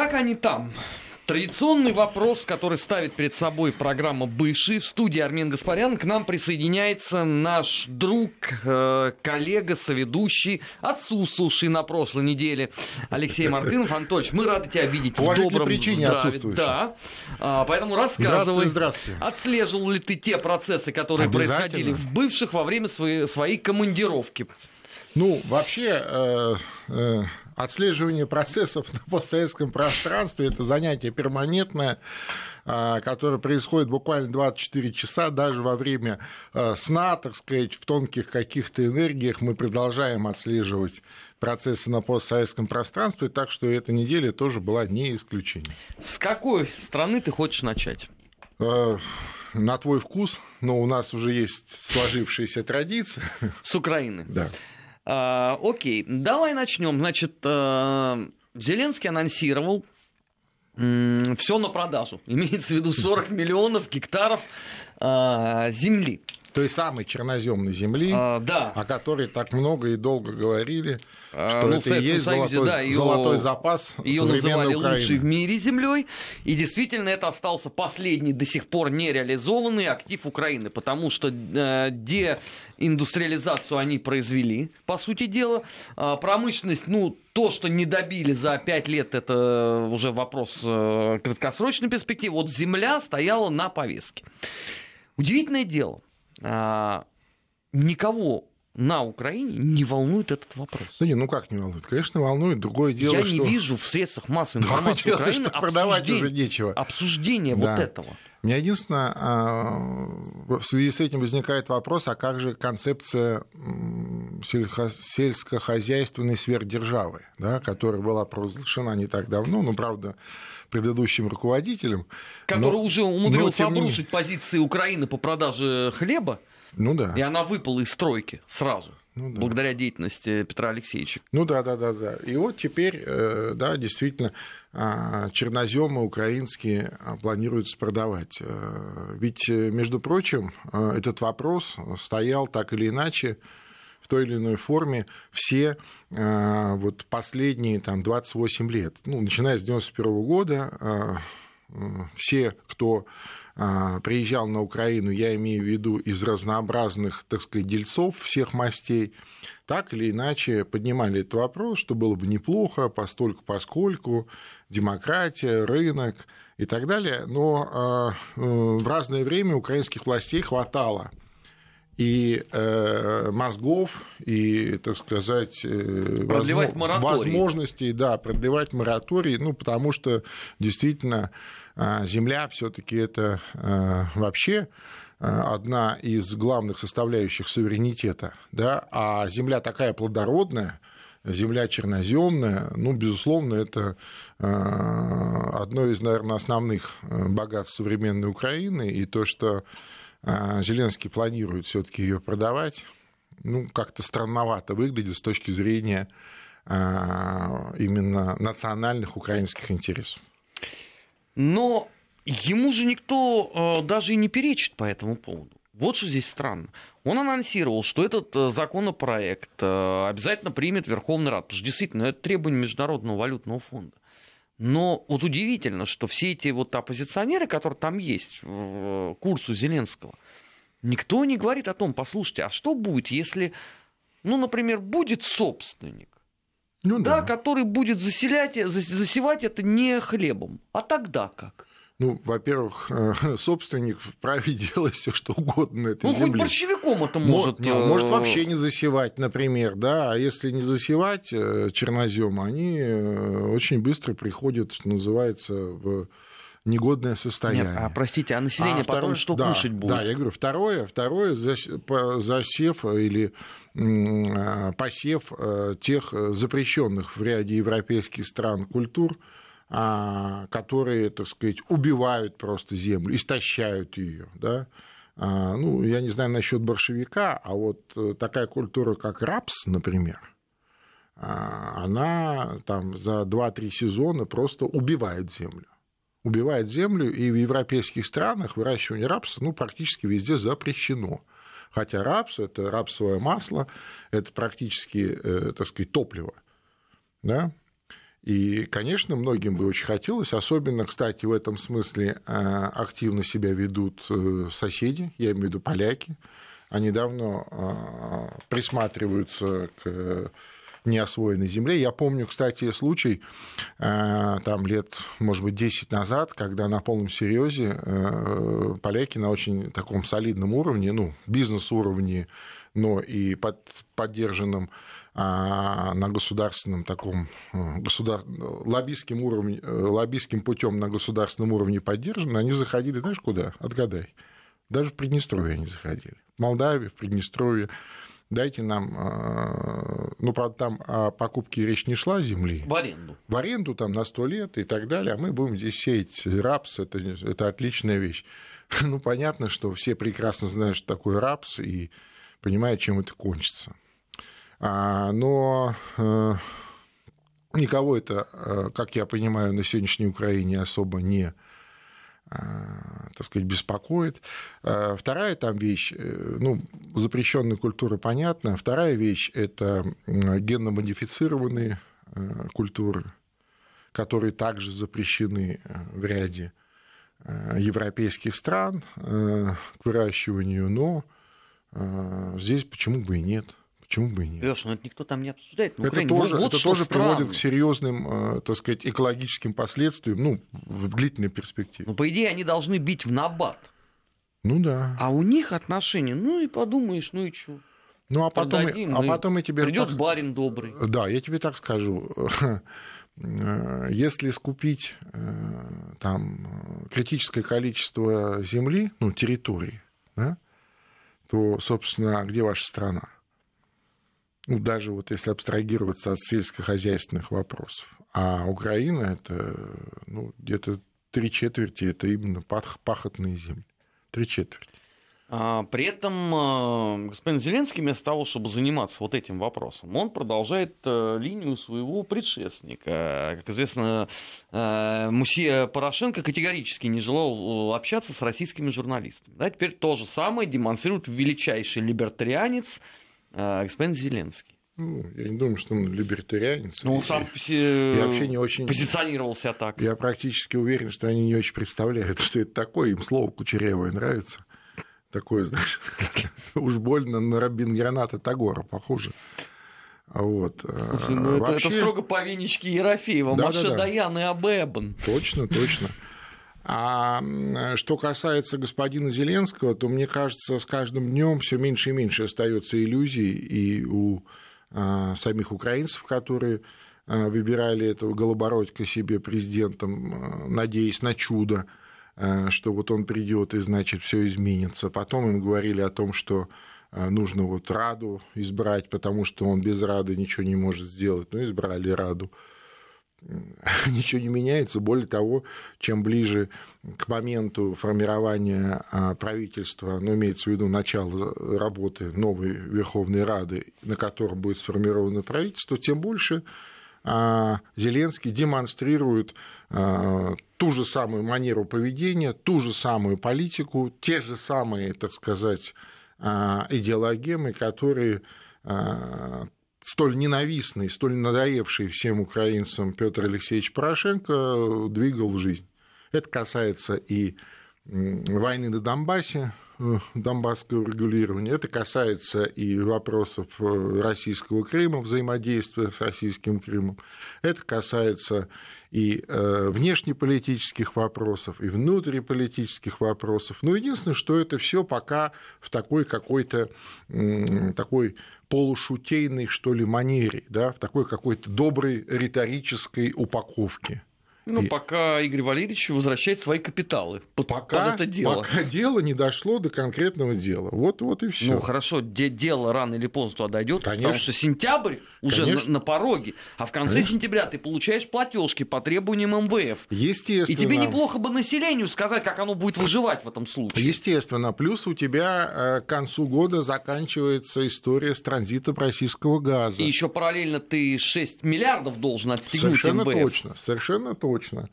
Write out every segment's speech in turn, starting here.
Как они там? Традиционный вопрос, который ставит перед собой программа «Бывший». В студии Армен Гаспарян к нам присоединяется наш друг, э, коллега, соведущий, отсутствовавший на прошлой неделе Алексей Мартынов. Анатольевич, мы рады тебя видеть в добром причине здравии. Да. А, поэтому рассказывай, здравствуйте, здравствуйте. отслеживал ли ты те процессы, которые происходили в бывших во время своей, своей командировки? Ну, вообще, э, э, отслеживание процессов на постсоветском пространстве – это занятие перманентное, э, которое происходит буквально 24 часа, даже во время э, сна, так сказать, в тонких каких-то энергиях мы продолжаем отслеживать процессы на постсоветском пространстве, так что эта неделя тоже была не исключением. С какой страны ты хочешь начать? Э, на твой вкус, но у нас уже есть сложившаяся традиция. С Украины. Да. А, окей, давай начнем. Значит, э, Зеленский анонсировал все на продажу. Имеется в виду 40 миллионов гектаров э, земли. Той самой черноземной земли, а, да. о которой так много и долго говорили, А, что ну, это и есть Союзе, золотой, да, её- золотой запас Ее называли Украины. лучшей в мире землей. И действительно, это остался последний до сих пор нереализованный актив Украины, потому что э, деиндустриализацию они произвели, по сути дела. А промышленность, ну, то, что не добили за пять лет, это уже вопрос э, краткосрочной перспективы. Вот земля стояла на повестке. Удивительное дело, никого на Украине не волнует этот вопрос. Да не, ну как не волнует? Конечно, волнует. Другое дело, Я что... не вижу в средствах массовой Другое информации дело, Украины что продавать обсуждения- уже нечего. обсуждения Да. вот этого. У меня единственное, а, в связи с этим возникает вопрос, а как же концепция сельскохозяйственной сверхдержавы, да, которая была провозглашена не так давно, ну, правда, предыдущим руководителем. Который но- уже но, умудрился не обрушить позиции Украины по продаже хлеба, Ну да. и она выпала из стройки сразу, Ну да. благодаря деятельности Петра Алексеевича. Ну да, да, да, да. И вот теперь, э, да, действительно, а, черноземы украинские а, планируется продавать. Э, Ведь, э, между прочим, этот вопрос стоял так или иначе в той или иной форме все вот последние там, 28 лет. Ну, начиная с 91 года, все, кто приезжал на Украину, я имею в виду из разнообразных, так сказать, дельцов всех мастей, так или иначе поднимали этот вопрос, что было бы неплохо, постольку поскольку, демократия, рынок и так далее. Но а, э, в разное время украинских властей хватало и э, мозгов, и, так сказать, э, Продлевать возмо- мораторий. возможностей, да, продлевать мораторий, ну, потому что действительно а, земля все-таки это а, вообще а, одна из главных составляющих суверенитета, да, а земля такая плодородная, земля черноземная, ну, безусловно, это а, одно из, наверное, основных богатств современной Украины, и то, что Зеленский планирует все-таки ее продавать, ну, как-то странновато выглядит с точки зрения а, именно национальных украинских интересов. Но ему же никто э, даже и не перечит по этому поводу. Вот что здесь странно. Он анонсировал, что этот э, законопроект э, обязательно примет Верховный Рад. Потому что действительно, это требование Международного валютного фонда. Но вот удивительно, что все эти вот оппозиционеры, которые там есть, в курсу Зеленского, никто не говорит о том, послушайте, а что будет, если, ну, например, будет собственник, Ну да, который будет заселять, зас- засевать это не хлебом, а тогда как? Ну, во-первых, э, собственник вправе делать все, что угодно на этой Ну, хоть земле. борщевиком это Мо- может... он может э, вообще не засевать, например, да, а если не засевать э, чернозем, они очень быстро приходят, что называется, в негодное состояние. Нет, а простите, а население А потом второе- что да, кушать будет? Да, я говорю, второе, второе засев или посев тех запрещенных в ряде европейских стран культур, которые, так сказать, убивают просто землю, истощают ее, да. А, Ну, я не знаю насчет борщевика, а вот э, такая культура, как рапс, например, а, она там за 2-3 сезона просто убивает землю убивает землю, и в европейских странах выращивание рапса ну, практически везде запрещено. Хотя рапс – это рапсовое масло, это практически, э, так сказать, топливо. Да? И, конечно, многим бы очень хотелось, особенно, кстати, в этом смысле активно себя ведут соседи, я имею в виду поляки. Они давно присматриваются к неосвоенной земле. Я помню, кстати, случай э, там лет, может быть, 10 назад, когда на полном серьезе э, поляки на очень таком солидном уровне, ну, бизнес-уровне, но и под поддержанном а, на государственном таком э, государ... лоббистским, уровне, лоббистским путем на государственном уровне поддержаны, они заходили, знаешь, куда? Отгадай. Даже в Приднестровье они заходили. В Молдавии, в Приднестровье дайте нам, а, ну, правда, там о покупке речь не шла земли. В аренду. В аренду там на сто лет и так далее, а мы будем здесь сеять рапс, это, это отличная вещь. Ну, понятно, что все прекрасно знают, что такое рапс, и понимают, чем это кончится. А, но э, никого это, э, как я понимаю, на сегодняшней Украине особо не а, так сказать, беспокоит. А, вторая там вещь, э, ну, запрещенная культура понятна. Вторая вещь – это генно-модифицированные культуры, которые также запрещены в ряде европейских стран к выращиванию, но здесь почему бы и нет. Почему бы и нет? Леша, ну это никто там не обсуждает. На это тоже, вот это тоже приводит к серьезным, э, так сказать, экологическим последствиям, ну, в длительной перспективе. Ну, по идее, они должны бить в набат. Ну да. А у них отношения, ну и подумаешь, ну и что? Ну, а потом, Отдадим, а потом я тебе... Придет так... барин добрый. Да, я тебе так скажу. Если скупить э, там критическое количество земли, ну, территории, да, то, собственно, где ваша страна? Ну, даже вот если абстрагироваться от сельскохозяйственных вопросов. А Украина это ну, где-то три четверти это именно пахотные земли. Три четверти. А, при этом а, господин Зеленский вместо того, чтобы заниматься вот этим вопросом, он продолжает э, линию своего предшественника. Как известно, э, Мусия Порошенко категорически не желал э, общаться с российскими журналистами. Да, теперь то же самое демонстрирует величайший либертарианец а, господин Зеленский. Ну, я не думаю, что он либертарианец. Ну, он сам я вообще не очень... позиционировался так. Я практически уверен, что они не очень представляют, что это такое. Им слово кучерявое нравится. Такое, знаешь, уж больно на Рабин Граната Тагора похоже. Вот. Слушай, ну Вообще... это, это строго по венечке Ерофеева, да, Маша да, да. Даян и Абебан. Точно, точно. А что касается господина Зеленского, то мне кажется, с каждым днем все меньше и меньше остается иллюзий и у а, самих украинцев, которые а, выбирали этого Голобородька себе президентом, а, надеясь на чудо, что вот он придет и значит все изменится. Потом им говорили о том, что нужно вот Раду избрать, потому что он без Рады ничего не может сделать. Ну, избрали Раду. ничего не меняется. Более того, чем ближе к моменту формирования а, правительства, ну, имеется в виду начало работы новой Верховной Рады, на котором будет сформировано правительство, тем больше а, Зеленский демонстрирует а, ту же самую манеру поведения, ту же самую политику, те же самые, так сказать, идеологемы, которые столь ненавистный, столь надоевший всем украинцам Петр Алексеевич Порошенко двигал в жизнь. Это касается и войны на Донбассе, э, донбасского регулирования. Это касается и вопросов э, российского Крыма, взаимодействия с российским Крымом. Это касается и э, внешнеполитических вопросов, и внутриполитических вопросов. Но единственное, что это все пока в такой какой-то такой полушутейной, что ли, манере, да, в такой какой-то доброй риторической упаковке. Ну, и... пока Игорь Валерьевич возвращает свои капиталы под, пока, под это дело. Пока дело не дошло до конкретного дела. Вот, вот и все. Ну, хорошо, де- дело рано или поздно туда дойдет, потому что сентябрь уже на, на пороге, а в конце Конечно. сентября ты получаешь платежки по требованиям МВФ. Естественно. И тебе неплохо бы населению сказать, как оно будет выживать в этом случае. Естественно. Плюс у тебя э, к концу года заканчивается история с транзитом российского газа. И еще параллельно ты 6 миллиардов должен отстегнуть Совершенно МВФ. точно, совершенно точно точно.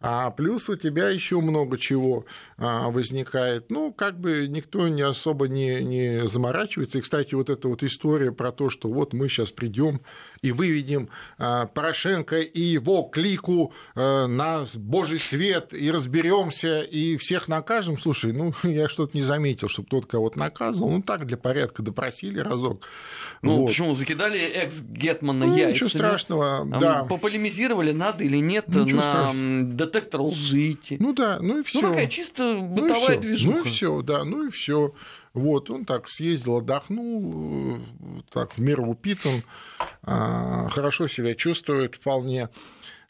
А плюс у тебя еще много чего а, возникает. Ну, как бы никто не особо не, не заморачивается. И, кстати, вот эта вот история про то, что вот мы сейчас придем и выведем а, Порошенко и его клику а, на божий свет и разберемся и всех накажем. Слушай, ну, я что-то не заметил, чтобы тот кого-то наказывал. Ну, так, для порядка допросили разок. Ну, вот. почему? Закидали экс-гетмана ну, яйцами. Ничего страшного, да. Пополемизировали, надо или нет, ничего на страшного детектор лжи. Ну да, ну и все. Ну такая чисто бытовая ну движуха. Ну и все, да, ну и все. Вот, он так съездил, отдохнул, э, так в меру упитан, а, хорошо себя чувствует вполне.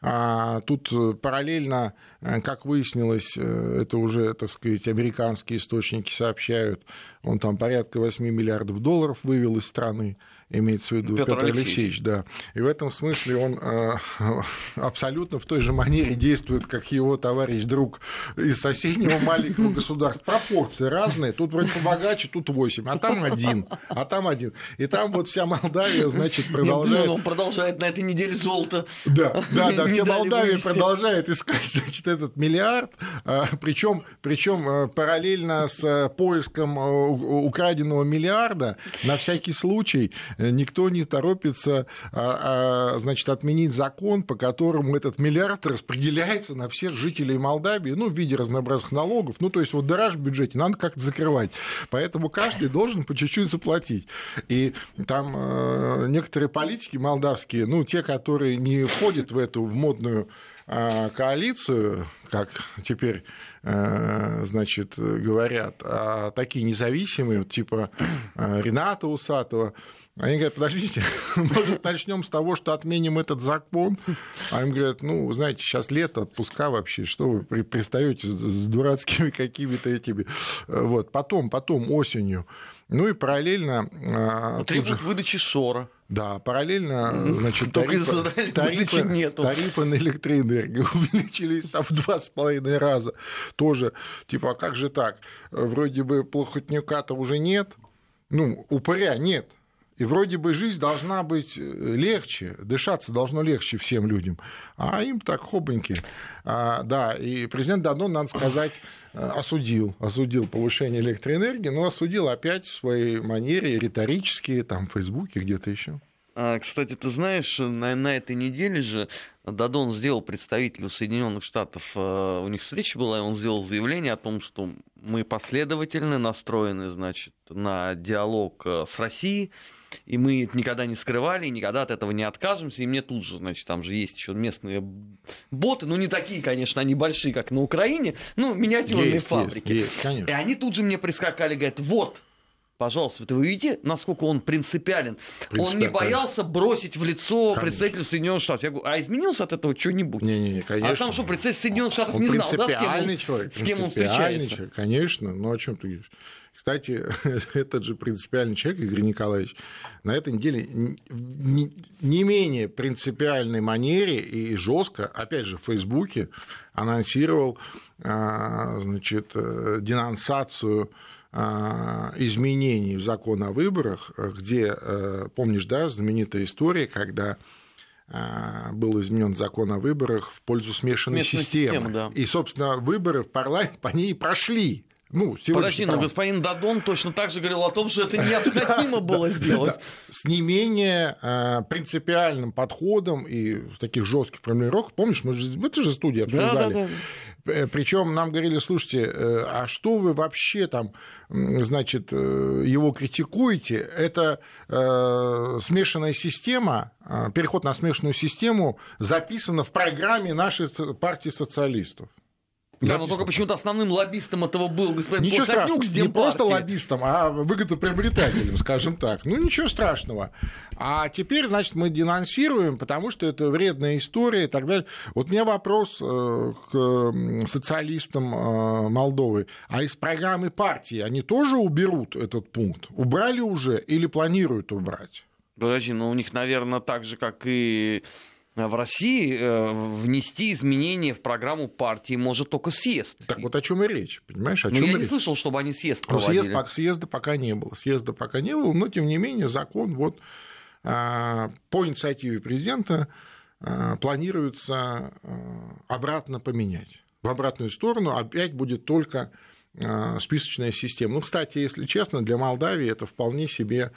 А тут параллельно, э, как выяснилось, э, это уже, так сказать, американские источники сообщают, он там порядка 8 миллиардов долларов вывел из страны имеется в виду Петр, Петр Алексеевич. Алексеевич, да. И в этом смысле он э, абсолютно в той же манере действует, как его товарищ друг из соседнего маленького государства. Пропорции разные. Тут вроде побогаче, тут 8, а там один, а там один. И там вот вся Молдавия, значит, продолжает... Нет, он продолжает на этой неделе золото. Да, да, да, вся Молдавия вывести. продолжает искать, значит, этот миллиард, причем, причем параллельно с поиском украденного миллиарда, на всякий случай никто не торопится а, а, значит, отменить закон, по которому этот миллиард распределяется на всех жителей Молдавии, ну, в виде разнообразных налогов. Ну, то есть вот дыра в бюджете надо как-то закрывать. Поэтому каждый должен по чуть-чуть заплатить. И там э, некоторые политики молдавские, ну, те, которые не входят в эту в модную а, коалицию, как теперь э, значит, говорят, а такие независимые, типа э, Рената Усатова, они говорят, подождите, может, начнем с того, что отменим этот закон? А им говорят, ну, знаете, сейчас лето, отпуска вообще, что вы пристаете с дурацкими какими-то этими... Вот, потом, потом, осенью. Ну и параллельно... А, требуют же... выдачи ШОРа. Да, параллельно, значит, тарифы, тарифы, нету. тарифы на электроэнергию увеличились там в два с половиной раза. Тоже, типа, а как же так? Вроде бы плохотнюка-то уже нет, ну, упыря нет, и вроде бы жизнь должна быть э, легче, дышаться должно легче всем людям. А им так хобоньки. А, да, и президент Дадон, надо сказать, э, осудил, осудил повышение электроэнергии, но осудил опять в своей манере риторически, там, в Фейсбуке, где-то еще. А, кстати, ты знаешь, на, на этой неделе же Дадон сделал представителю Соединенных Штатов, э, у них встреча была, и он сделал заявление о том, что мы последовательно настроены, значит, на диалог с Россией, и мы это никогда не скрывали, и никогда от этого не откажемся, и мне тут же, значит, там же есть еще местные боты, ну, не такие, конечно, они большие, как на Украине, ну, миниатюрные есть, фабрики. Есть, есть, и они тут же мне прискакали, говорят, вот, Пожалуйста, вы видите, насколько он принципиален? Он не боялся бросить в лицо конечно. представителю Соединенных Штатов. Я говорю, а изменился от этого что-нибудь? Не, не, не, конечно. А там что, представитель Соединенных Штатов он не знал, да, с кем он, человек, с кем он встречается? Человек, конечно, но о чем ты говоришь? Кстати, этот же принципиальный человек, Игорь Николаевич, на этой неделе не менее принципиальной манере и жестко, опять же, в Фейсбуке анонсировал а, значит, э, денонсацию а, изменений в закон о выборах, где, э, помнишь, да, знаменитая история, когда а, был изменен закон о выборах в пользу смешанной Местная системы. Система, да. И, собственно, выборы в парламент по ней прошли. Ну, Подожди, но господин Дадон точно так же говорил о том, что это необходимо было сделать. С не менее а, принципиальным подходом и с таких жестких формулировок. Помнишь, мы же в этой же студии обсуждали. Э, Причем нам говорили, слушайте, э, а что вы вообще там, значит, э, его критикуете? Это смешанная система, переход на смешанную систему записано в программе нашей партии социалистов. Да, но только почему-то основным лоббистом этого был господин Ничего страшного, не просто лоббистом, а выгодоприобретателем, скажем так. Ну, ничего страшного. А теперь, значит, мы денонсируем, потому что это вредная история и так далее. Вот у меня вопрос э, к социалистам э, Молдовы. А из программы партии они тоже уберут этот пункт? Убрали уже или планируют убрать? Подожди, ну у них, наверное, так же, как и в России э, внести изменения в программу партии может только съезд. Так вот о чем и речь, понимаешь? О чем ну, я речь? не слышал, чтобы они съезд ну, проводили. Съезд, съезда пока не было, съезда пока не было, но тем не менее закон вот а, по инициативе президента планируется обратно поменять. В обратную сторону опять будет только списочная система. Ну, кстати, если честно, для Молдавии это вполне себе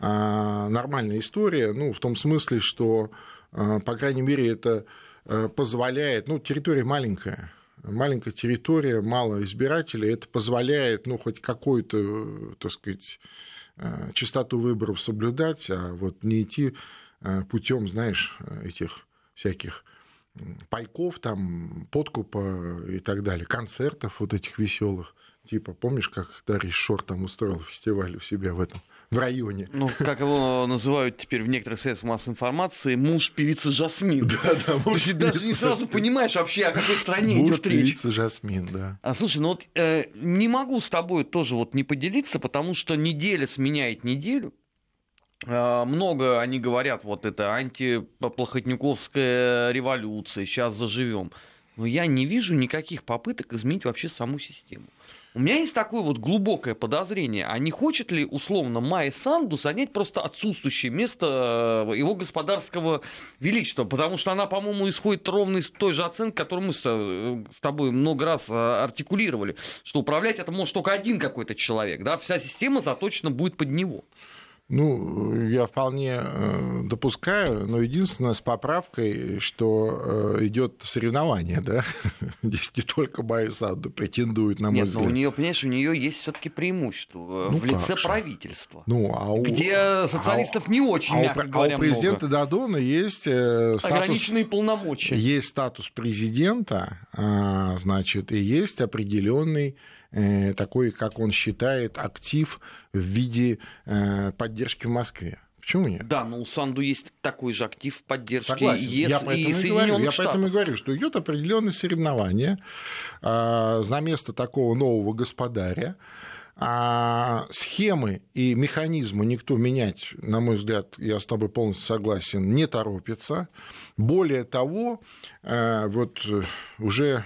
нормальная история, ну, в том смысле, что, по крайней мере, это позволяет, ну, территория маленькая, маленькая территория, мало избирателей, это позволяет, ну, хоть какую-то, так сказать, э, частоту выборов соблюдать, а вот не идти э, путем, знаешь, этих всяких пайков, там, подкупа и так далее, концертов вот этих веселых. Типа, помнишь, как Дарья Шор там устроил фестиваль у себя в этом в районе. Ну, как его называют теперь в некоторых средствах массовой информации, муж певицы Жасмин. Да, да, муж есть даже не сразу понимаешь вообще, о какой стране муж идет речь. певицы Жасмин, да. А слушай, ну вот э, не могу с тобой тоже вот не поделиться, потому что неделя сменяет неделю. Э, много они говорят, вот это антиплохотниковская революция, сейчас заживем. Но я не вижу никаких попыток изменить вообще саму систему. У меня есть такое вот глубокое подозрение, а не хочет ли условно Майя Санду занять просто отсутствующее место э, его господарского величества, потому что она, по-моему, исходит ровно из той же оценки, которую мы с, э, тобой много раз э, артикулировали, что управлять это может только один какой-то человек, да, вся система заточена будет под него. Ну, я вполне э, допускаю, но единственное с поправкой, что э, идет соревнование, да, здесь не только Байсаду претендует, на мой Нет, взгляд. но у нее, понимаешь, у нее есть все-таки преимущество э, ну, в лице же? правительства, ну, а у... где социалистов а не очень, а мягко у, говоря, А у президента много. Дадона есть статус... Ограниченные полномочия. Есть статус президента, а, значит, и есть определенный Э, такой, как он считает, актив в виде э, поддержки в Москве. Почему нет? Да, но у Санду есть такой же актив поддержки Согласен. ЕС я поэтому и, и говорю, Я поэтому и говорю, что идет определенное соревнование э, за место такого нового господаря. А схемы и механизмы никто менять, на мой взгляд, я с тобой полностью согласен, не торопится. Более того, э, вот уже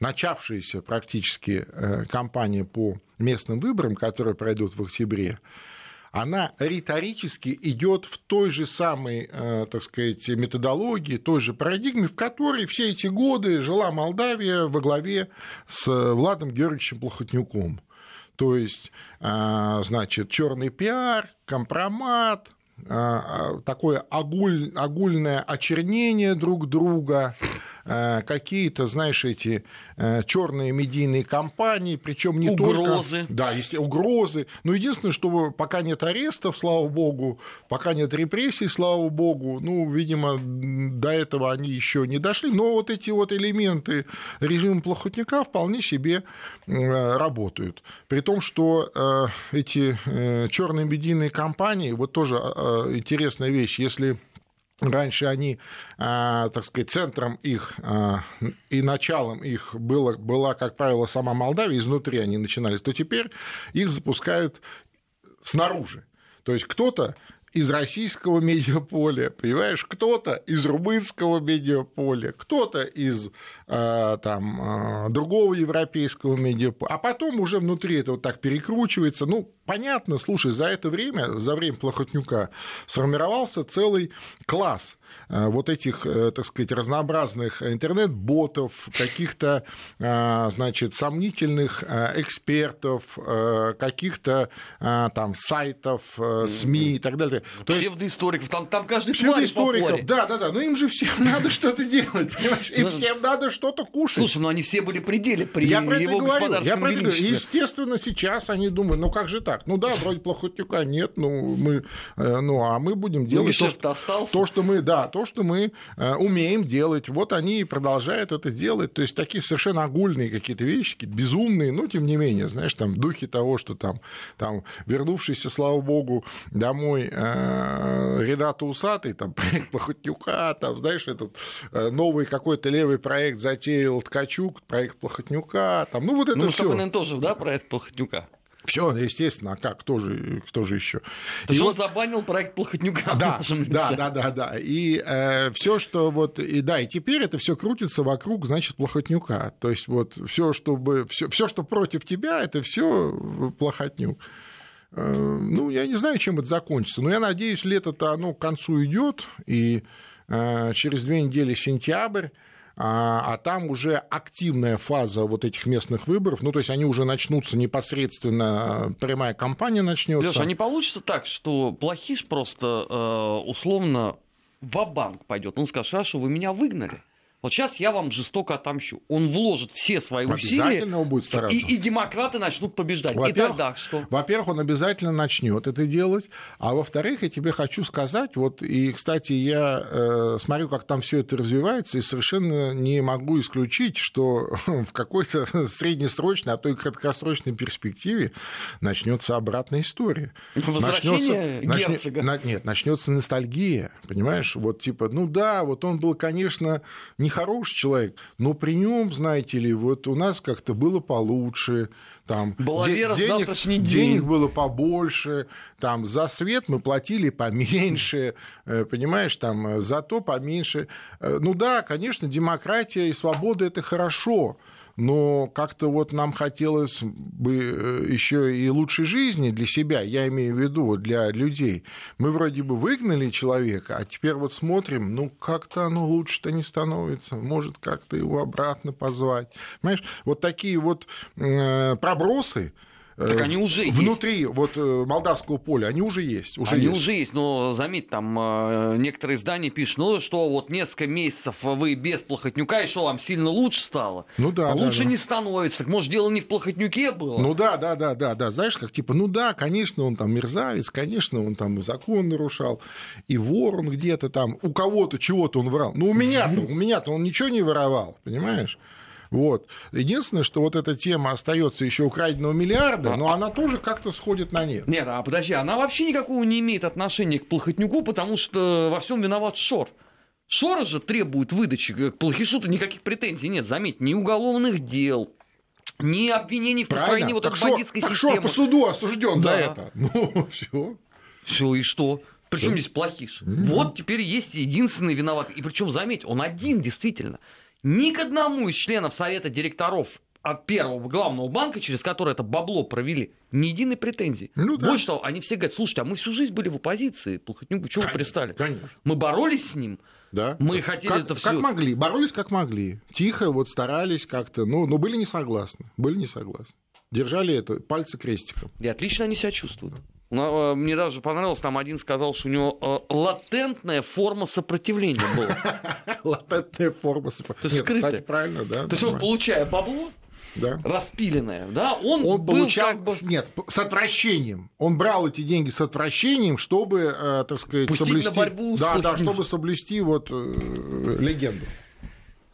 э, начавшаяся практически э, кампания по местным выборам, которые пройдут в октябре, она риторически идет в той же самой, так сказать, методологии, той же парадигме, в которой все эти годы жила Молдавия во главе с Владом Георгиевичем Плохотнюком. То есть, значит, черный пиар, компромат, такое огуль, огульное очернение друг друга, Э, какие-то, знаешь, эти э, черные медийные компании, причем не угрозы. только... Да, есть угрозы. Но единственное, что пока нет арестов, слава богу, пока нет репрессий, слава богу, ну, видимо, до этого они еще не дошли. Но вот эти вот элементы режима плохотника вполне себе э, работают. При том, что эти черные медийные компании, вот тоже интересная вещь, если Раньше они, а, так сказать, центром их а, и началом их было, была, как правило, сама Молдавия, изнутри они начинались, то теперь их запускают снаружи. То есть кто-то из российского медиаполя, понимаешь, кто-то из румынского медиаполя, кто-то из там, э, другого европейского медиаполя, а потом уже внутри это вот так перекручивается. Ну, понятно, слушай, за это время, за время Плохотнюка сформировался целый класс э, вот этих, так сказать, разнообразных интернет-ботов, каких-то, значит, сомнительных экспертов, каких-то там сайтов, СМИ и так далее. То Псевдоисториков, там, там каждый Псевдоисториков, да, да, да, но им же всем надо что-то делать, понимаешь, им всем надо что-то кушать. Слушай, ну они все были пределе при я про его говорю, я про это говорю. Естественно, сейчас они думают, ну как же так? Ну да, вроде Плохотнюка нет, ну мы, э, ну а мы будем ну, делать ну, то, что, то, что мы, да, то, что мы э, умеем делать. Вот они и продолжают это делать. То есть такие совершенно огульные какие-то вещи, безумные, но тем не менее, знаешь, там в духе того, что там, там вернувшийся, слава богу, домой э, Рената Усатый, там, проект Плохотнюка, там, знаешь, этот э, новый какой-то левый проект затеял Ткачук, проект Плохотнюка, там, ну, вот это ну, все. Ну, тоже, да, проект Плохотнюка? Все, естественно, а как, кто же, кто же еще? То есть он вот... забанил проект Плохотнюка. Да, да, да, да, да. И э, все, что вот, и да, и теперь это все крутится вокруг, значит, Плохотнюка. То есть вот все, чтобы, все, все, что против тебя, это все Плохотнюк. Э, ну, я не знаю, чем это закончится, но я надеюсь, лето-то оно к концу идет, и через две недели сентябрь, а, а там уже активная фаза вот этих местных выборов, ну, то есть они уже начнутся непосредственно, прямая кампания начнется. Леша, а не получится так, что Плохиш просто э, условно в банк пойдет, он скажет, хорошо, вы меня выгнали, вот сейчас я вам жестоко отомщу. Он вложит все свои усилия. он будет стараться. И, и демократы начнут побеждать. И тогда что? Во-первых, он обязательно начнет это делать. А во-вторых, я тебе хочу сказать, вот, и, кстати, я э, смотрю, как там все это развивается, и совершенно не могу исключить, что в какой-то среднесрочной, а то и краткосрочной перспективе начнется обратная история. Возвращение начнется, герцога? Начнет, нет, начнется ностальгия, понимаешь? Вот типа, ну да, вот он был, конечно, не хороший человек, но при нем, знаете ли, вот у нас как-то было получше, там Была де- вера денег, день. денег было побольше, там за свет мы платили поменьше, э, понимаешь, там э, за то поменьше. Э, ну да, конечно, демократия и свобода это хорошо, но как-то вот нам хотелось бы э, еще и лучшей жизни для себя, я имею в виду для людей. Мы вроде бы выгнали человека, а теперь вот смотрим, ну как-то оно лучше-то не становится, может как-то его обратно позвать. Понимаешь, вот такие вот э, пробросы, так они уже внутри есть. вот э, молдавского поля, они уже есть. Уже они есть. уже есть, но заметь, там э, некоторые издания пишут, ну что, вот несколько месяцев вы без Плохотнюка, и что, вам сильно лучше стало? Ну да. А да, лучше да. не становится. Так может, дело не в Плохотнюке было? Ну да, да, да, да, да. Знаешь, как типа, ну да, конечно, он там мерзавец, конечно, он там и закон нарушал, и вор он где-то там, у кого-то чего-то он врал. Ну у меня-то, у меня-то он ничего не воровал, понимаешь? Вот. Единственное, что вот эта тема остается еще украденного миллиарда, а, но она тоже как-то сходит на нет. Нет, а подожди, она вообще никакого не имеет отношения к Плохотнюку, потому что во всем виноват Шор. Шора же требует выдачи, к Плохишуту никаких претензий нет, заметь, ни уголовных дел, ни обвинений в построении вот этой бандитской так системы. Шор по суду осужден да. за это. Ну, все. Все, и что? Причем здесь плохиш? Mm-hmm. Вот теперь есть единственный виноват. И причем, заметь, он один действительно. Ни к одному из членов совета директоров от первого главного банка, через который это бабло провели, ни единой претензии. Ну, да. Больше того, они все говорят, слушайте, а мы всю жизнь были в оппозиции, Плохотнюку, чего вы пристали? Конечно. Мы боролись с ним, да. Мы хотели как, это все. Как могли, боролись как могли. Тихо, вот старались как-то, но, но были не согласны. Были не согласны. Держали это пальцы крестиком. И отлично они себя чувствуют. Э, мне даже понравилось, там один сказал, что у него э, латентная форма сопротивления была. Латентная форма сопротивления. Скрытая. правильно, да. То есть он, получая бабло, да. распиленное, да, он, он был получал, как бы... нет, с отвращением. Он брал эти деньги с отвращением, чтобы, э, так сказать, Пустить соблюсти... на борьбу да, да, чтобы соблюсти вот э, легенду.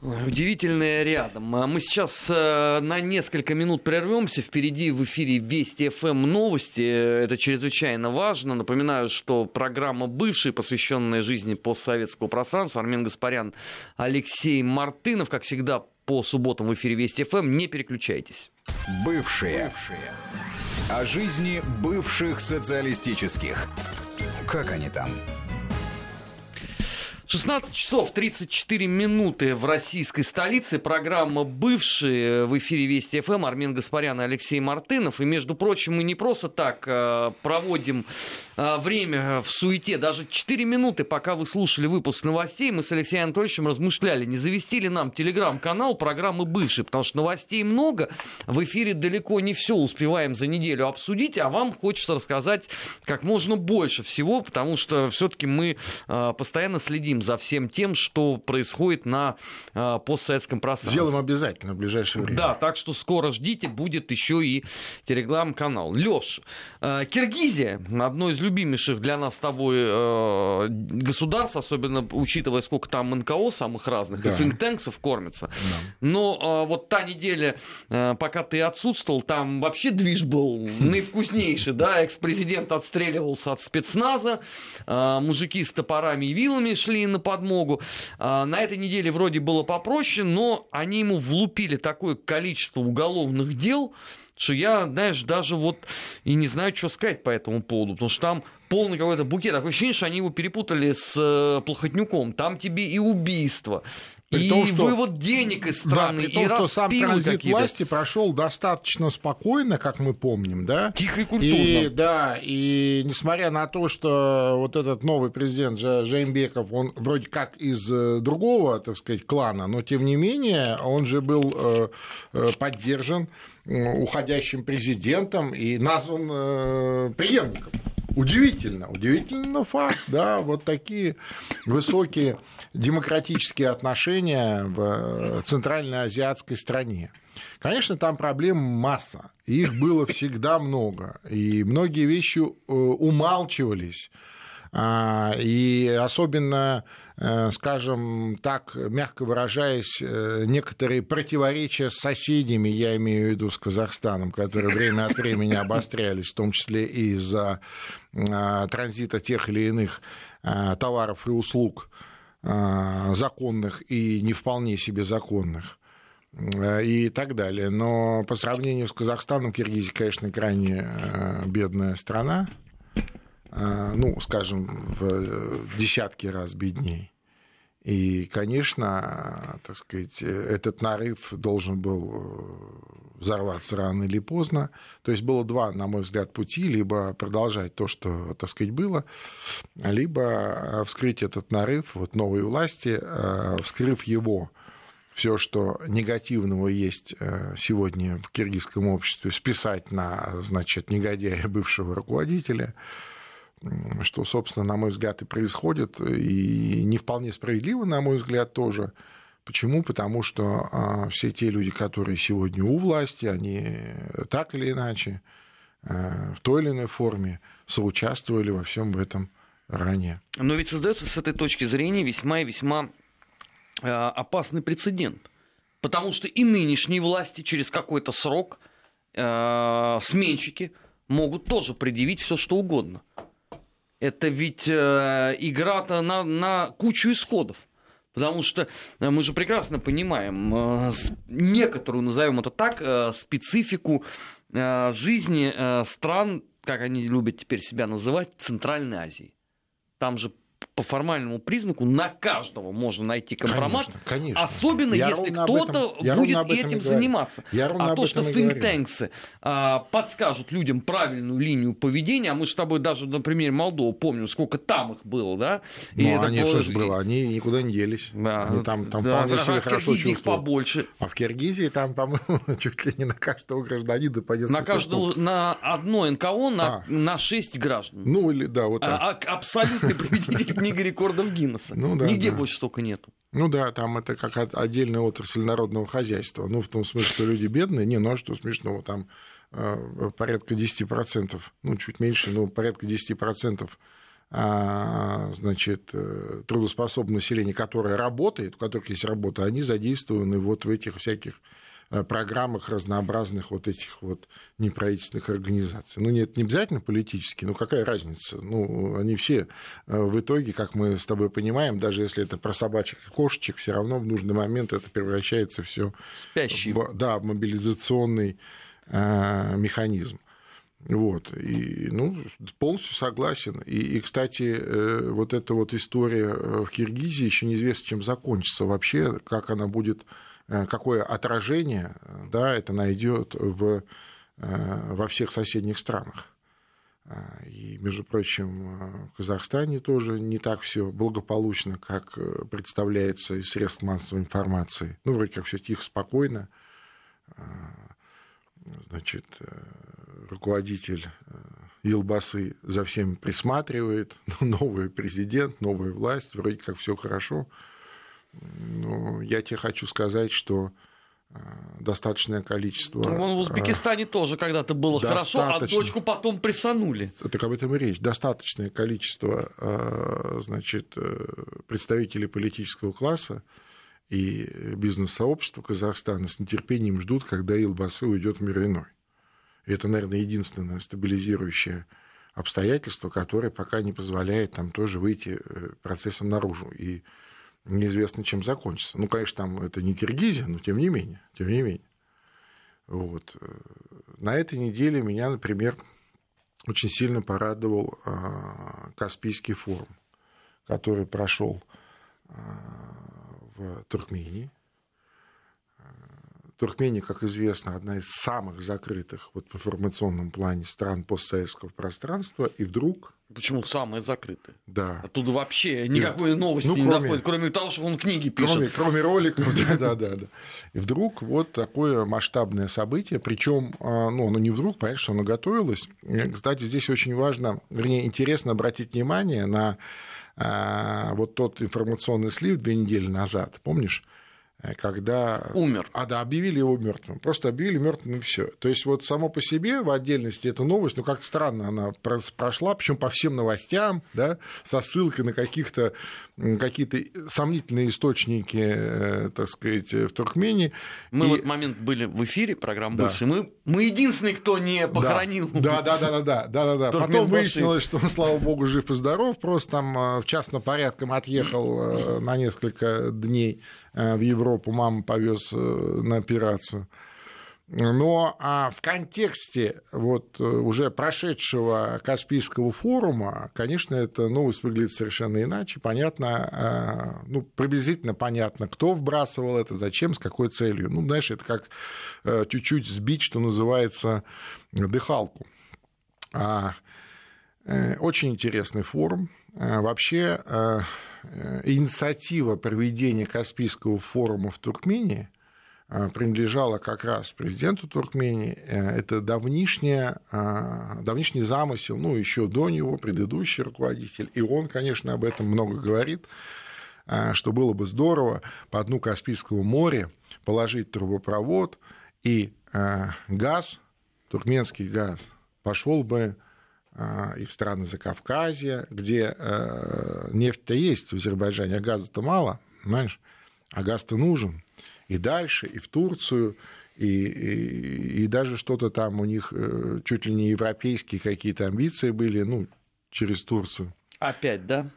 Удивительное рядом. А мы сейчас э, на несколько минут прервемся. Впереди в эфире Вести ФМ новости. Это чрезвычайно важно. Напоминаю, что программа «Бывшие», посвященная жизни постсоветского пространства. Армен Гаспарян, Алексей Мартынов, как всегда, по субботам в эфире Вести ФМ. Не переключайтесь. Бывшие. Бывшие. О жизни бывших социалистических. Как они там? 16 часов 34 минуты в российской столице. Программа «Бывшие» в эфире Вести ФМ. Армен Гаспарян и Алексей Мартынов. И, между прочим, мы не просто так э, проводим э, время в суете. Даже 4 минуты, пока вы слушали выпуск новостей, мы с Алексеем Анатольевичем размышляли, не завести ли нам телеграм-канал программы «Бывшие». Потому что новостей много. В эфире далеко не все успеваем за неделю обсудить. А вам хочется рассказать как можно больше всего, потому что все-таки мы э, постоянно следим за всем тем, что происходит на э, постсоветском пространстве. Сделаем обязательно в ближайшее время. Да, так что скоро ждите, будет еще и телеграм-канал. Леш, э, Киргизия, одно из любимейших для нас с тобой э, государств, особенно учитывая, сколько там НКО самых разных, да. и финтенксов кормится. Да. Но вот та неделя, пока ты отсутствовал, там вообще движ был наивкуснейший, да, экс-президент отстреливался от спецназа, мужики с топорами и вилами шли на подмогу. А, на этой неделе вроде было попроще, но они ему влупили такое количество уголовных дел, что я, знаешь, даже вот и не знаю, что сказать по этому поводу, потому что там полный какой-то букет. Такое ощущение, что они его перепутали с э, Плохотнюком. Там тебе и убийство, При и том, что, вывод денег из страны, да, при том, и что сам транзит власти прошел достаточно спокойно, как мы помним, да? Тихо и культурно. И, да, и несмотря на то, что вот этот новый президент Жеймбеков, он вроде как из э, другого, так сказать, клана, но тем не менее он же был э, э, поддержан уходящим президентом и назван преемником. Удивительно, удивительно факт, да, вот такие высокие демократические отношения в центральноазиатской стране. Конечно, там проблем масса, их было всегда много, и многие вещи э, умалчивались. А, и особенно, э, скажем так, мягко выражаясь, э, некоторые противоречия с соседями, я имею в виду с Казахстаном, которые время от времени обострялись, в том числе и из-за а, транзита тех или иных а, товаров и услуг законных и не вполне себе законных и так далее. Но по сравнению с Казахстаном, Киргизия, конечно, крайне бедная страна. Э, ну, скажем, в десятки раз бедней. И, конечно, так сказать, этот нарыв должен был э, взорваться рано или поздно. То есть было два, на мой взгляд, пути. Либо продолжать то, что, так сказать, было, либо вскрыть этот нарыв вот, новой власти, э, вскрыв его, все, что негативного есть сегодня в киргизском обществе, списать на, значит, негодяя бывшего руководителя – что, собственно, на мой взгляд, и происходит, и не вполне справедливо, на мой взгляд, тоже. Почему? Потому что а, все те люди, которые сегодня у власти, они так или иначе, а, в той или иной форме соучаствовали во всем этом ранее. Но ведь создается с этой точки зрения весьма и весьма а, опасный прецедент. Потому что и нынешние власти через какой-то срок сменщики могут тоже предъявить все, что угодно. Это ведь э, игра-то на, на кучу исходов. Потому что э, мы же прекрасно понимаем э, некоторую, назовем это так, э, специфику э, жизни э, стран, как они любят теперь себя называть, Центральной Азии. Там же по формальному признаку на каждого можно найти компромат, конечно, конечно. особенно я если кто-то будет этим заниматься. Я а то, что финтенксы а, подскажут людям правильную линию поведения, а мы с тобой даже на примере Молдовы помним, сколько там их было, да? Ну, и они что же было, они никуда не делись. Да, они там, там да, вполне себе хорошо чувствуют. их побольше. А в Киргизии там, по-моему, чуть ли не на каждого гражданина по На каждого, на одно НКО на, а. на 6 граждан. Ну, или да, вот так. А, а, абсолютный победитель книга рекордов Гиннесса. Ну, да, Нигде да. больше столько нету. Ну да, там это как отдельная отрасль народного хозяйства. Ну, в том смысле, что люди бедные, не, ну а что смешного, там э, порядка 10%, ну, чуть меньше, но порядка 10% а, значит, э, трудоспособного населения, которое работает, у которых есть работа, они задействованы вот в этих всяких Э, программах разнообразных вот этих вот неправительственных организаций. Ну, нет, не обязательно политические, ну, какая разница? Ну, они все э, в итоге, как мы с тобой понимаем, даже если это про собачек и кошечек, все равно в нужный момент это превращается все в, да, в мобилизационный э, механизм. Вот, и, ну, полностью согласен. И, и, кстати, э, вот эта вот история в Киргизии еще неизвестно, чем закончится вообще, как она будет Э, какое отражение да, это найдет в, э, во всех соседних странах. Э, и, между прочим, в Казахстане тоже не так все благополучно, как представляется из средств массовой информации. Ну, вроде как все тихо, спокойно. Значит, руководитель Елбасы за всеми присматривает, новый президент, новая власть, вроде как все хорошо. Я тебе хочу сказать, что э, достаточное количество... Ну, вон в Узбекистане тоже когда-то было хорошо, а дочку потом прессанули. Так об этом и речь. Достаточное количество э, значит, э, представителей политического класса и бизнес-сообщества Казахстана с нетерпением ждут, когда Илбасы уйдет в мир иной. И это, наверное, единственное стабилизирующее обстоятельство, которое пока не позволяет там тоже выйти процессом наружу. И неизвестно, чем закончится. Ну, конечно, там это не Киргизия, но тем не менее, тем не менее. Вот. На этой неделе меня, например, очень сильно порадовал а, Каспийский форум, который прошел в в Туркмении. Туркмения, как известно, одна из самых закрытых вот, в информационном плане стран постсоветского пространства, и вдруг... Почему самые закрытые? Да. Оттуда вообще никакой и, новости ну, кроме, не доходит, кроме того, что он книги пишет. Кроме, кроме роликов, да, да, да, да. И вдруг вот такое масштабное событие, причем, а, ну, оно не вдруг, понятно, что оно готовилось. Кстати, здесь очень важно, вернее, интересно обратить внимание на а, вот тот информационный слив две недели назад, помнишь? Э, когда... Умер. А, да, объявили его мертвым. Просто объявили мертвым и все. То есть вот само по себе в отдельности эта новость, ну как-то странно она прошла, причем по всем новостям, да, со ссылкой на каких-то какие-то сомнительные источники, э, так сказать, в Туркмении. Мы и... в этот момент были в эфире программы да. «Бывшие». Мы, мы единственные, кто не похоронил. Да, да, да, да, да, да, да, да. Потом выяснилось, что он, слава богу, жив и здоров, просто там э, в частном порядком отъехал на несколько дней в Европу, мама повез на операцию. Но а в контексте вот э, уже прошедшего Каспийского форума, конечно, эта новость выглядит совершенно иначе. Понятно, а, ну, приблизительно понятно, кто вбрасывал это, зачем, с какой целью. Ну, знаешь, это как э, чуть-чуть сбить, что называется, дыхалку. А, э, очень интересный форум. Вообще, инициатива проведения Каспийского форума в Туркмении – а, принадлежала как раз президенту Туркмении. Э, это давнишняя, давнишний замысел, ну, еще до него, предыдущий руководитель. И он, конечно, об этом много говорит, что было бы здорово по дну Каспийского моря положить трубопровод, и газ, туркменский газ, пошел бы и в страны Закавказья, где нефть-то есть в Азербайджане, а газа-то мало, понимаешь? А газ-то нужен и дальше, и в Турцию, и, и, и даже что-то там у них э, чуть ли не европейские какие-то амбиции были, ну, через Турцию. Опять, да?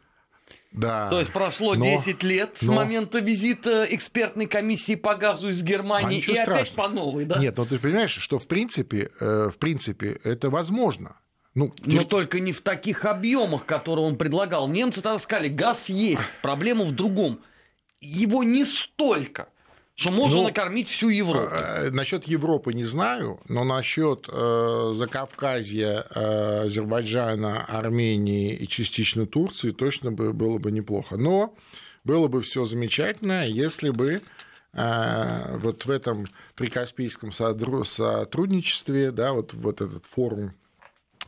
Да. То есть прошло но, 10 лет но... с момента визита экспертной комиссии по газу из Германии, а и страшного. опять по новой, да? Нет, но ты понимаешь, что в принципе, э, в принципе это возможно. Ну, Но ты... только не в таких объемах, которые он предлагал. Немцы тогда сказали, газ есть, проблема в другом. Его не столько. Что можно ну, накормить всю Европу. Э, насчет Европы не знаю, но насчет э, Закавказья, э, Азербайджана, Армении и частично Турции точно бы, было бы неплохо. Но было бы все замечательно, если бы э, вот в этом прикаспийском сотрудничестве, да, вот, вот этот форум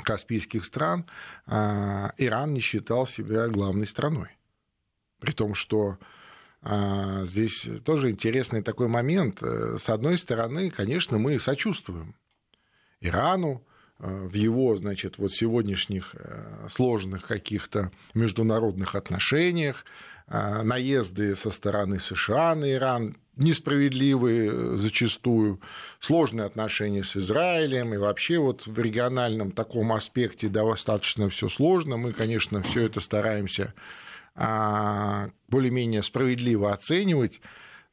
каспийских стран, э, Иран не считал себя главной страной. При том, что а, здесь тоже интересный такой момент. Э, с одной стороны, конечно, мы сочувствуем Ирану э, в его, значит, вот сегодняшних э, сложных каких-то международных отношениях, наезды со стороны США на Иран, несправедливые зачастую, сложные отношения с Израилем, и вообще вот в региональном таком аспекте достаточно все сложно. Мы, конечно, все это стараемся а, более-менее справедливо оценивать,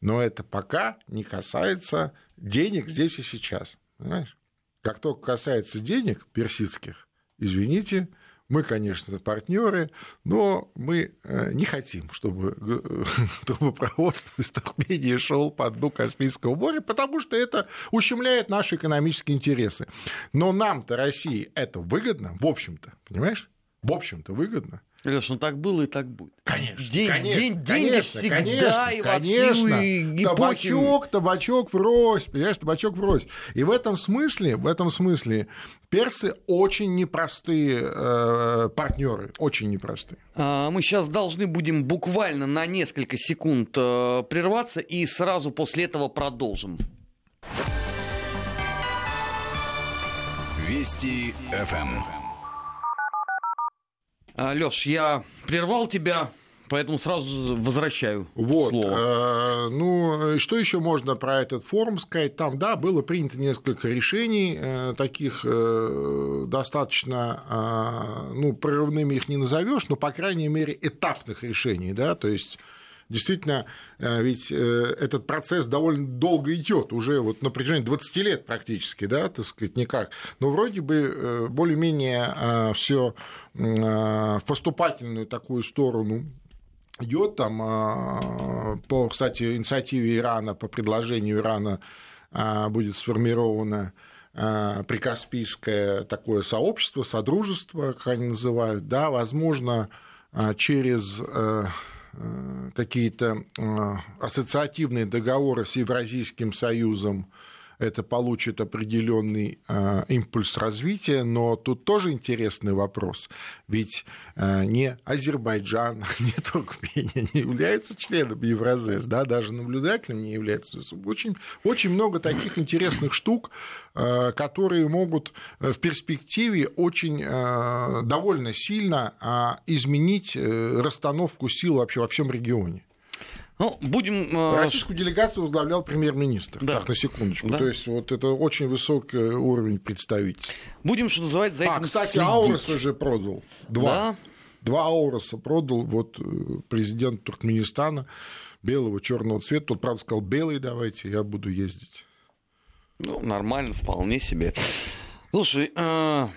но это пока не касается денег здесь и сейчас. Понимаешь? Как только касается денег персидских, извините, мы, конечно, партнеры, но мы э, не хотим, чтобы трубопровод из Туркмении шел по дну Каспийского моря, потому что это ущемляет наши экономические интересы. Но нам-то, России, это выгодно, в общем-то, понимаешь? В общем-то, выгодно. Леш, ну так было и так будет. Конечно, день, конечно, день, конечно, деньги всегда конечно, и конечно. И табачок, табачок врозь, понимаешь, табачок врозь. И в этом смысле, в этом смысле персы очень непростые э, партнеры, очень непростые. А, мы сейчас должны будем буквально на несколько секунд э, прерваться и сразу после этого продолжим. Вести ФМ. А, Леш, я прервал тебя, поэтому сразу возвращаю вот, слово. Э, ну, что еще можно про этот форум сказать? Там, да, было принято несколько решений, э, таких э, достаточно, э, ну, прорывными их не назовешь, но, по крайней мере, этапных решений, да, то есть Действительно, э, ведь э, этот процесс довольно долго идет, уже вот на протяжении 20 лет практически, да, так сказать, никак. Но вроде бы э, более-менее все в поступательную такую сторону идет там по, кстати, инициативе Ирана, по предложению Ирана будет сформировано прикаспийское такое сообщество, содружество, как они называют, да, возможно, через какие-то ассоциативные договоры с Евразийским союзом, это получит определенный э, импульс развития, но тут тоже интересный вопрос, ведь э, не Азербайджан, не Туркмения не являются членом Евразес, да, даже наблюдателем не являются. Очень, очень много таких интересных штук, э, которые могут в перспективе очень довольно сильно а, изменить расстановку сил вообще во всем регионе. Ну, будем... Э, Российскую делегацию возглавлял премьер-министр. Да. Так, на секундочку. Да. То есть, вот это очень высокий уровень представительства. Будем, что называется, за а, этим А, кстати, следить. Аурус уже продал. Два. Да. Два Ауруса продал вот э, президент Туркменистана белого, черного цвета. Тот, правда, сказал, белый давайте, я буду ездить. Ну, нормально, вполне себе. Слушай, э,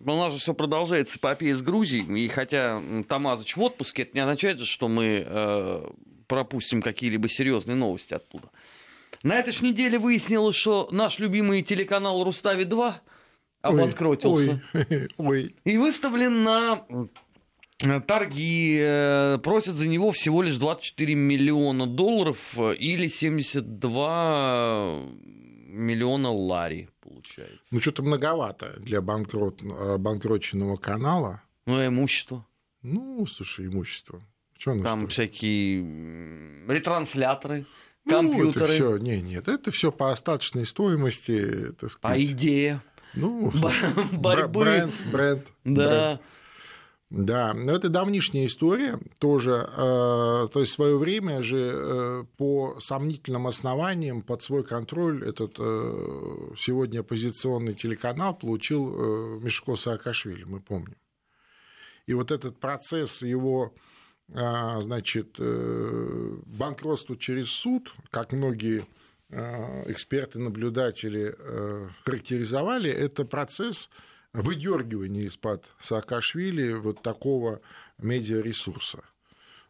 у нас же все продолжается эпопея с Грузией, и хотя Тамазыч в отпуске, это не означает, что мы э, пропустим какие-либо серьезные новости оттуда. На этой же неделе выяснилось, что наш любимый телеканал Рустави-2 обанкротился. Ой, ой. И выставлен на э, торги, э, просят за него всего лишь 24 миллиона долларов э, или 72 миллиона лари, получается. Ну, что-то многовато для банкрот, банкроченного канала. Ну, а имущество? Ну, слушай, имущество. Что Там стоит? всякие ретрансляторы, ну, компьютеры. Это все, не, нет, это все по остаточной стоимости, так сказать. А идея? Ну, борьбы. Бренд, бренд. Да. Бренд. Да, но это давнишняя история тоже. Э, то есть в свое время же э, по сомнительным основаниям под свой контроль этот э, сегодня оппозиционный телеканал получил Мешко Саакашвили, мы помним. И вот этот процесс его значит, э, банкротство через суд, как многие а, эксперты, наблюдатели э, характеризовали, это процесс выдергивания из-под Саакашвили вот такого медиаресурса.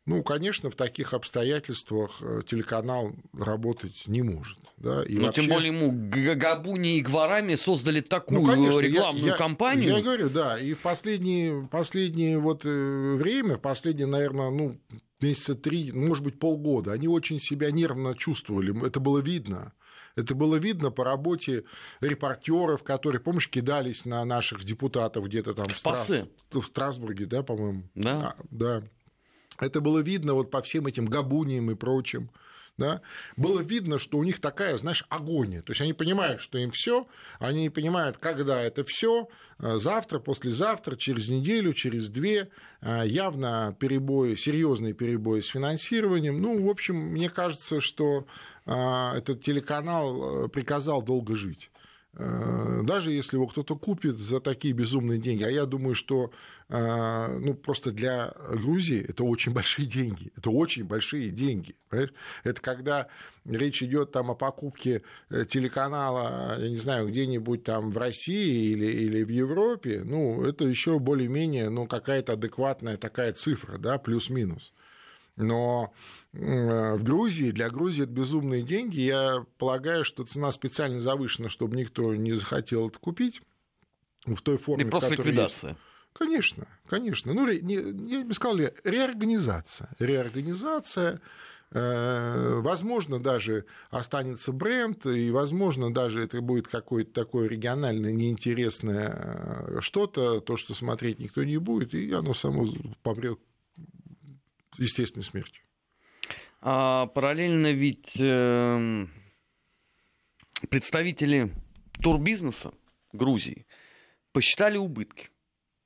Ну, конечно, в таких обстоятельствах э, телеканал работать не может. Да, и Но вообще... тем более ему Габуни и Гварами создали такую ну, конечно, рекламную я, кампанию. Я, я говорю, да, и в последнее, последнее вот э, время, в последние, наверное, ну, месяца три, может быть, полгода, они очень себя нервно чувствовали, это было видно. Это было видно по работе репортеров, которые, помнишь, кидались на наших депутатов где-то там в, Страс... в Страсбурге, да, по-моему. Да. А, да. Это было видно вот по всем этим габуниям и прочим. Да, было видно, что у них такая, знаешь, агония. То есть они понимают, что им все, они не понимают, когда это все, э, завтра, послезавтра, через неделю, через две, э, явно перебои, серьезные перебои с финансированием. Ну, в общем, мне кажется, что э, этот телеканал приказал долго жить. Э, даже если его кто-то купит за такие безумные деньги, а я думаю, что э, ну, просто для Грузии это очень большие деньги, это очень большие деньги. Понимаешь? Это когда речь идет там о покупке э, телеканала, я не знаю, где-нибудь там в России или, или в Европе, ну, это еще более-менее ну, какая-то адекватная такая цифра, да, плюс-минус. Но в Грузии, для Грузии это безумные деньги. Я полагаю, что цена специально завышена, чтобы никто не захотел это купить в той форме, И просто ликвидация. Есть. Конечно, конечно. Ну, не, я бы сказал, реорганизация. Реорганизация, э, возможно, даже останется бренд, и, возможно, даже это будет какое-то такое региональное неинтересное э, что-то, то, что смотреть никто не будет, и оно само помрет естественной смертью. А параллельно ведь э, представители турбизнеса Грузии посчитали убытки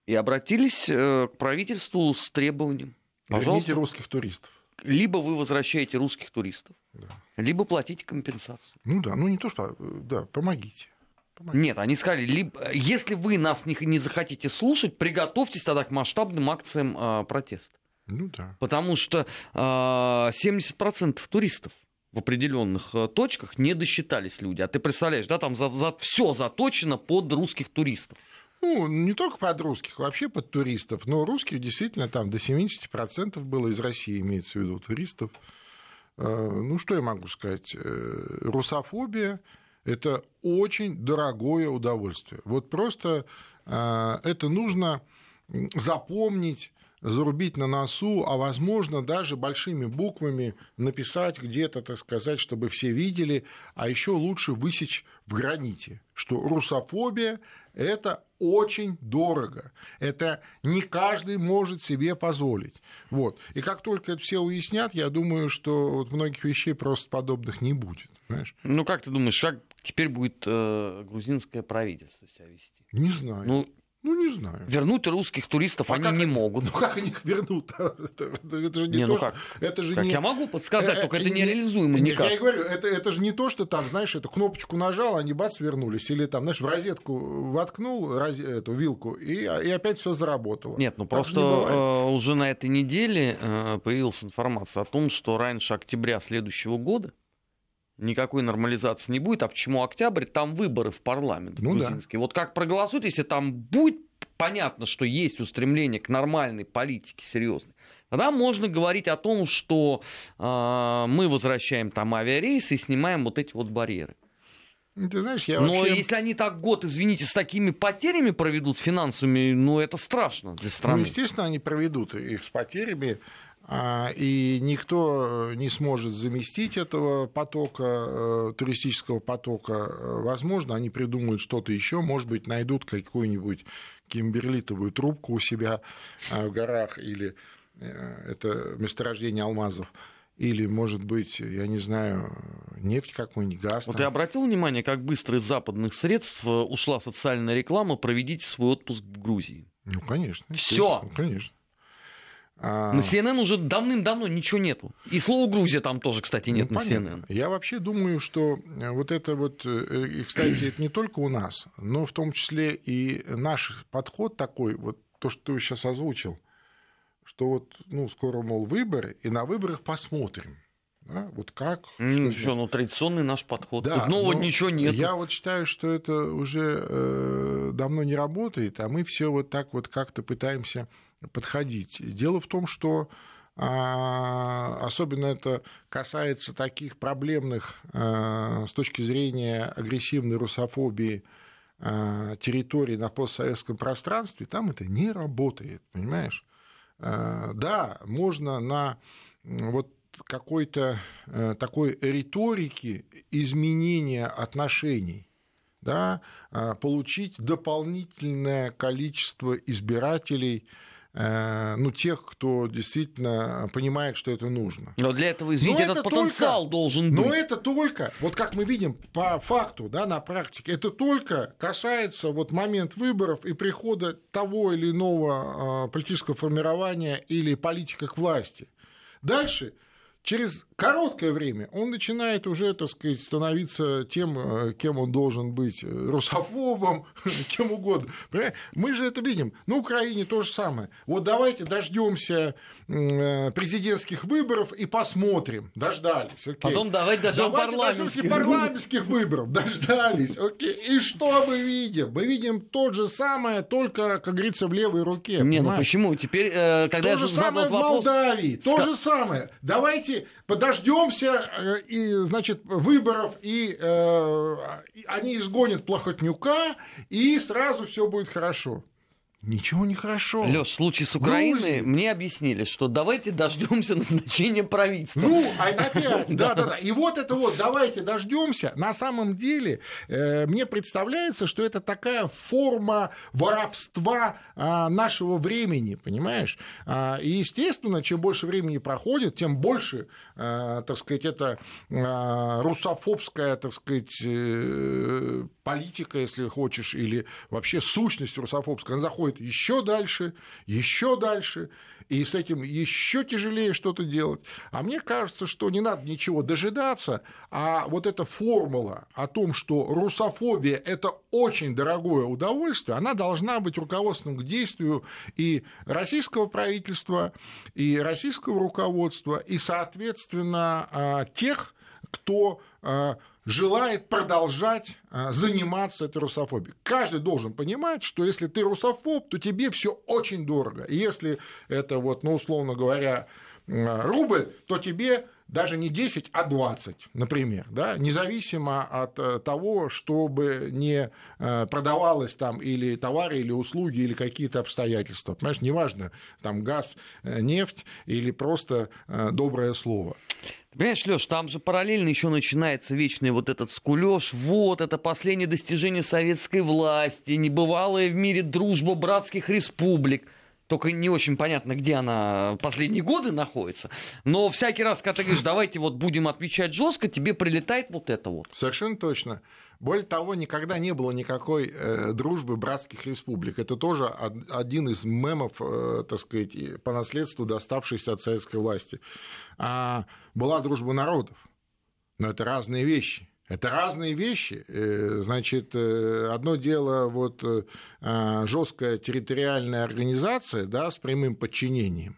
и обратились э, к правительству с требованием. Верните русских туристов. Либо вы возвращаете русских туристов, да. либо платите компенсацию. Ну да, ну не то, что, да, помогите. помогите. Нет, они сказали, либо, если вы нас не, не захотите слушать, приготовьтесь тогда к масштабным акциям э, протеста. Ну да. Потому что э, 70% туристов в определенных э, точках не досчитались люди. А ты представляешь, да, там за, за все заточено под русских туристов. Ну, не только под русских, вообще под туристов. Но русских действительно там до 70% было из России, имеется в виду, туристов. Э, ну, что я могу сказать? Э, русофобия – это очень дорогое удовольствие. Вот просто это нужно запомнить, зарубить на носу, а возможно даже большими буквами написать где-то, так сказать, чтобы все видели, а еще лучше высечь в граните, что русофобия – это очень дорого. Это не каждый может себе позволить. Вот. И как только это все уяснят, я думаю, что вот многих вещей просто подобных не будет. Понимаешь? Ну, как ты думаешь, как теперь будет э, грузинское правительство себя вести? Не знаю. Ну, ну, не знаю. Вернуть русских туристов А они как не могут. Ну, как они их вернут? Это, это же не, Не, то, ну как? Это же Как не... я могу подсказать, Э, только э, это не- нереализуемо Нет, никак. Я и говорю, это, это же не то, что там, знаешь, эту кнопочку нажал, они бац, вернулись. Или там, знаешь, в розетку воткнул розе- эту вилку, и, и опять все заработало. Нет, ну Так просто не э, уже на этой неделе э, появилась информация о том, что раньше октября следующего года никакой нормализации не будет. А почему октябрь? Там выборы в парламент Ну да. грузинский. Вот как проголосуют, если там будет понятно, что есть устремление к нормальной политике серьезной, тогда можно говорить о том, что э, мы возвращаем там авиарейсы и снимаем вот эти вот барьеры. Ты знаешь, я Но вообще... если они так год, извините, с такими потерями проведут финансовыми, ну это страшно для Ну, страны. естественно, они проведут их с потерями, и никто не сможет заместить этого потока, э, туристического потока. Э, Возможно, они придумают что-то еще, может быть, найдут какую-нибудь кимберлитовую трубку у себя э, в горах, или э, это месторождение алмазов, или, может быть, я не знаю, нефть какой-нибудь, газ. Вот там. обратил внимание, как быстро из западных средств э, ушла социальная реклама «Проведите свой отпуск в Грузии». Ну, конечно. Всё. естественно, Конечно. А, На CNN уже давным-давно ничего нету. И слова «Грузия» там тоже, кстати, нет Ну, на понятно. CNN. Я вообще думаю, что э, вот это вот, э, и, кстати, это не только у нас, но в том числе и наш подход такой, вот то, что ты сейчас озвучил, что вот, ну, скоро, мол, выборы, и на выборах посмотрим. Да, вот как. Что здесь. ну традиционный наш подход. Да, Тут нового но ничего нет. Я вот считаю, что это уже э, давно не работает, а мы все вот так вот как-то пытаемся подходить. Дело в том, что а, особенно это касается таких проблемных а, с точки зрения агрессивной русофобии а, территорий на постсоветском пространстве, там это не работает, понимаешь? Да, можно на вот какой-то э, такой риторики изменения отношений, да, получить дополнительное количество избирателей, ну, тех, кто действительно понимает, что это нужно. Но для этого, извините, Но этот это потенциал только- должен Но быть. это только, вот как мы видим по факту, да, на практике, это только касается вот момент выборов и прихода того или иного а, политического формирования или политика к власти. Дальше через короткое время он начинает уже, так сказать, становиться тем, э, кем он должен быть, э, русофобом, кем угодно. Понимаешь? Мы же это видим. На Украине то же самое. Вот давайте дождемся президентских выборов и посмотрим. Дождались. окей. Потом давайте дождем Давайте парламентских парламентских выборов. Дождались. Окей. И что мы видим? Мы видим то же самое, только, как говорится, в левой руке. Не, ну почему? Теперь, э, когда То я же задал самое в вопрос... Молдавии, то ска- же самое. Давайте подождемся э, и, значит, выборов, и э, они изгонят плохотнюка, и сразу все будет хорошо. Ничего не хорошо. Лёш, в случае с Украиной Грузии. мне объяснили, что давайте дождемся назначения правительства. Ну, а опять, да, да, да. И вот это вот, давайте дождемся. На самом деле, э, мне представляется, что это такая форма воровства а, нашего времени, понимаешь? А, и, естественно, чем больше времени проходит, тем больше, а, так сказать, это русофобская, так сказать, э, политика, если хочешь, или вообще сущность русофобская, она заходит еще дальше, еще дальше, и с этим еще тяжелее что-то делать. А мне кажется, что не надо ничего дожидаться, а вот эта формула о том, что русофобия – это очень дорогое удовольствие, она должна быть руководством к действию и российского правительства, и российского руководства, и, соответственно, а, тех, кто желает продолжать заниматься этой русофобией. Каждый должен понимать, что если ты русофоб, то тебе все очень дорого. И если это, вот, ну, условно говоря, рубль, то тебе даже не 10, а 20, например, да, независимо от э, того, чтобы не э, продавалось там или товары, или услуги, или какие-то обстоятельства. Понимаешь, неважно, там газ, э, нефть или просто доброе слово. Понимаешь, Леш, там же параллельно еще начинается вечный вот этот скулеж. Вот, это последнее достижение советской власти, небывалая в мире дружба братских республик. Только не очень понятно, где она последние годы находится. Но всякий раз, когда ты говоришь, давайте вот будем отвечать жестко, тебе прилетает вот это вот. Совершенно точно. Более того, никогда не было никакой э, дружбы братских республик. Это тоже один из мемов, э, так сказать, по наследству, доставшийся от советской власти. А была дружба народов. Но это разные вещи. Это разные вещи. Э, значит, э, одно дело вот э, жесткая территориальная организация, да, с прямым подчинением.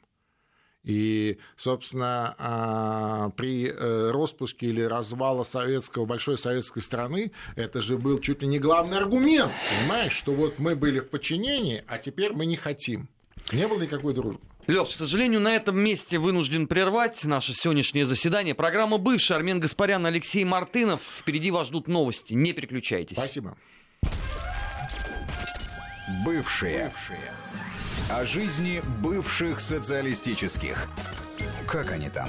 И, собственно, а, при распуске или развала советского, большой советской страны, это же был чуть ли не главный аргумент, понимаешь, что вот мы были в подчинении, а теперь мы не хотим. Не было никакой дружбы. Леш, к сожалению, на этом месте вынужден прервать наше сегодняшнее заседание. Программа «Бывший» Армен Гаспарян, Алексей Мартынов. Впереди вас ждут новости. Не переключайтесь. Спасибо. Бывшие. Бывшие. О жизни бывших социалистических. Как они там?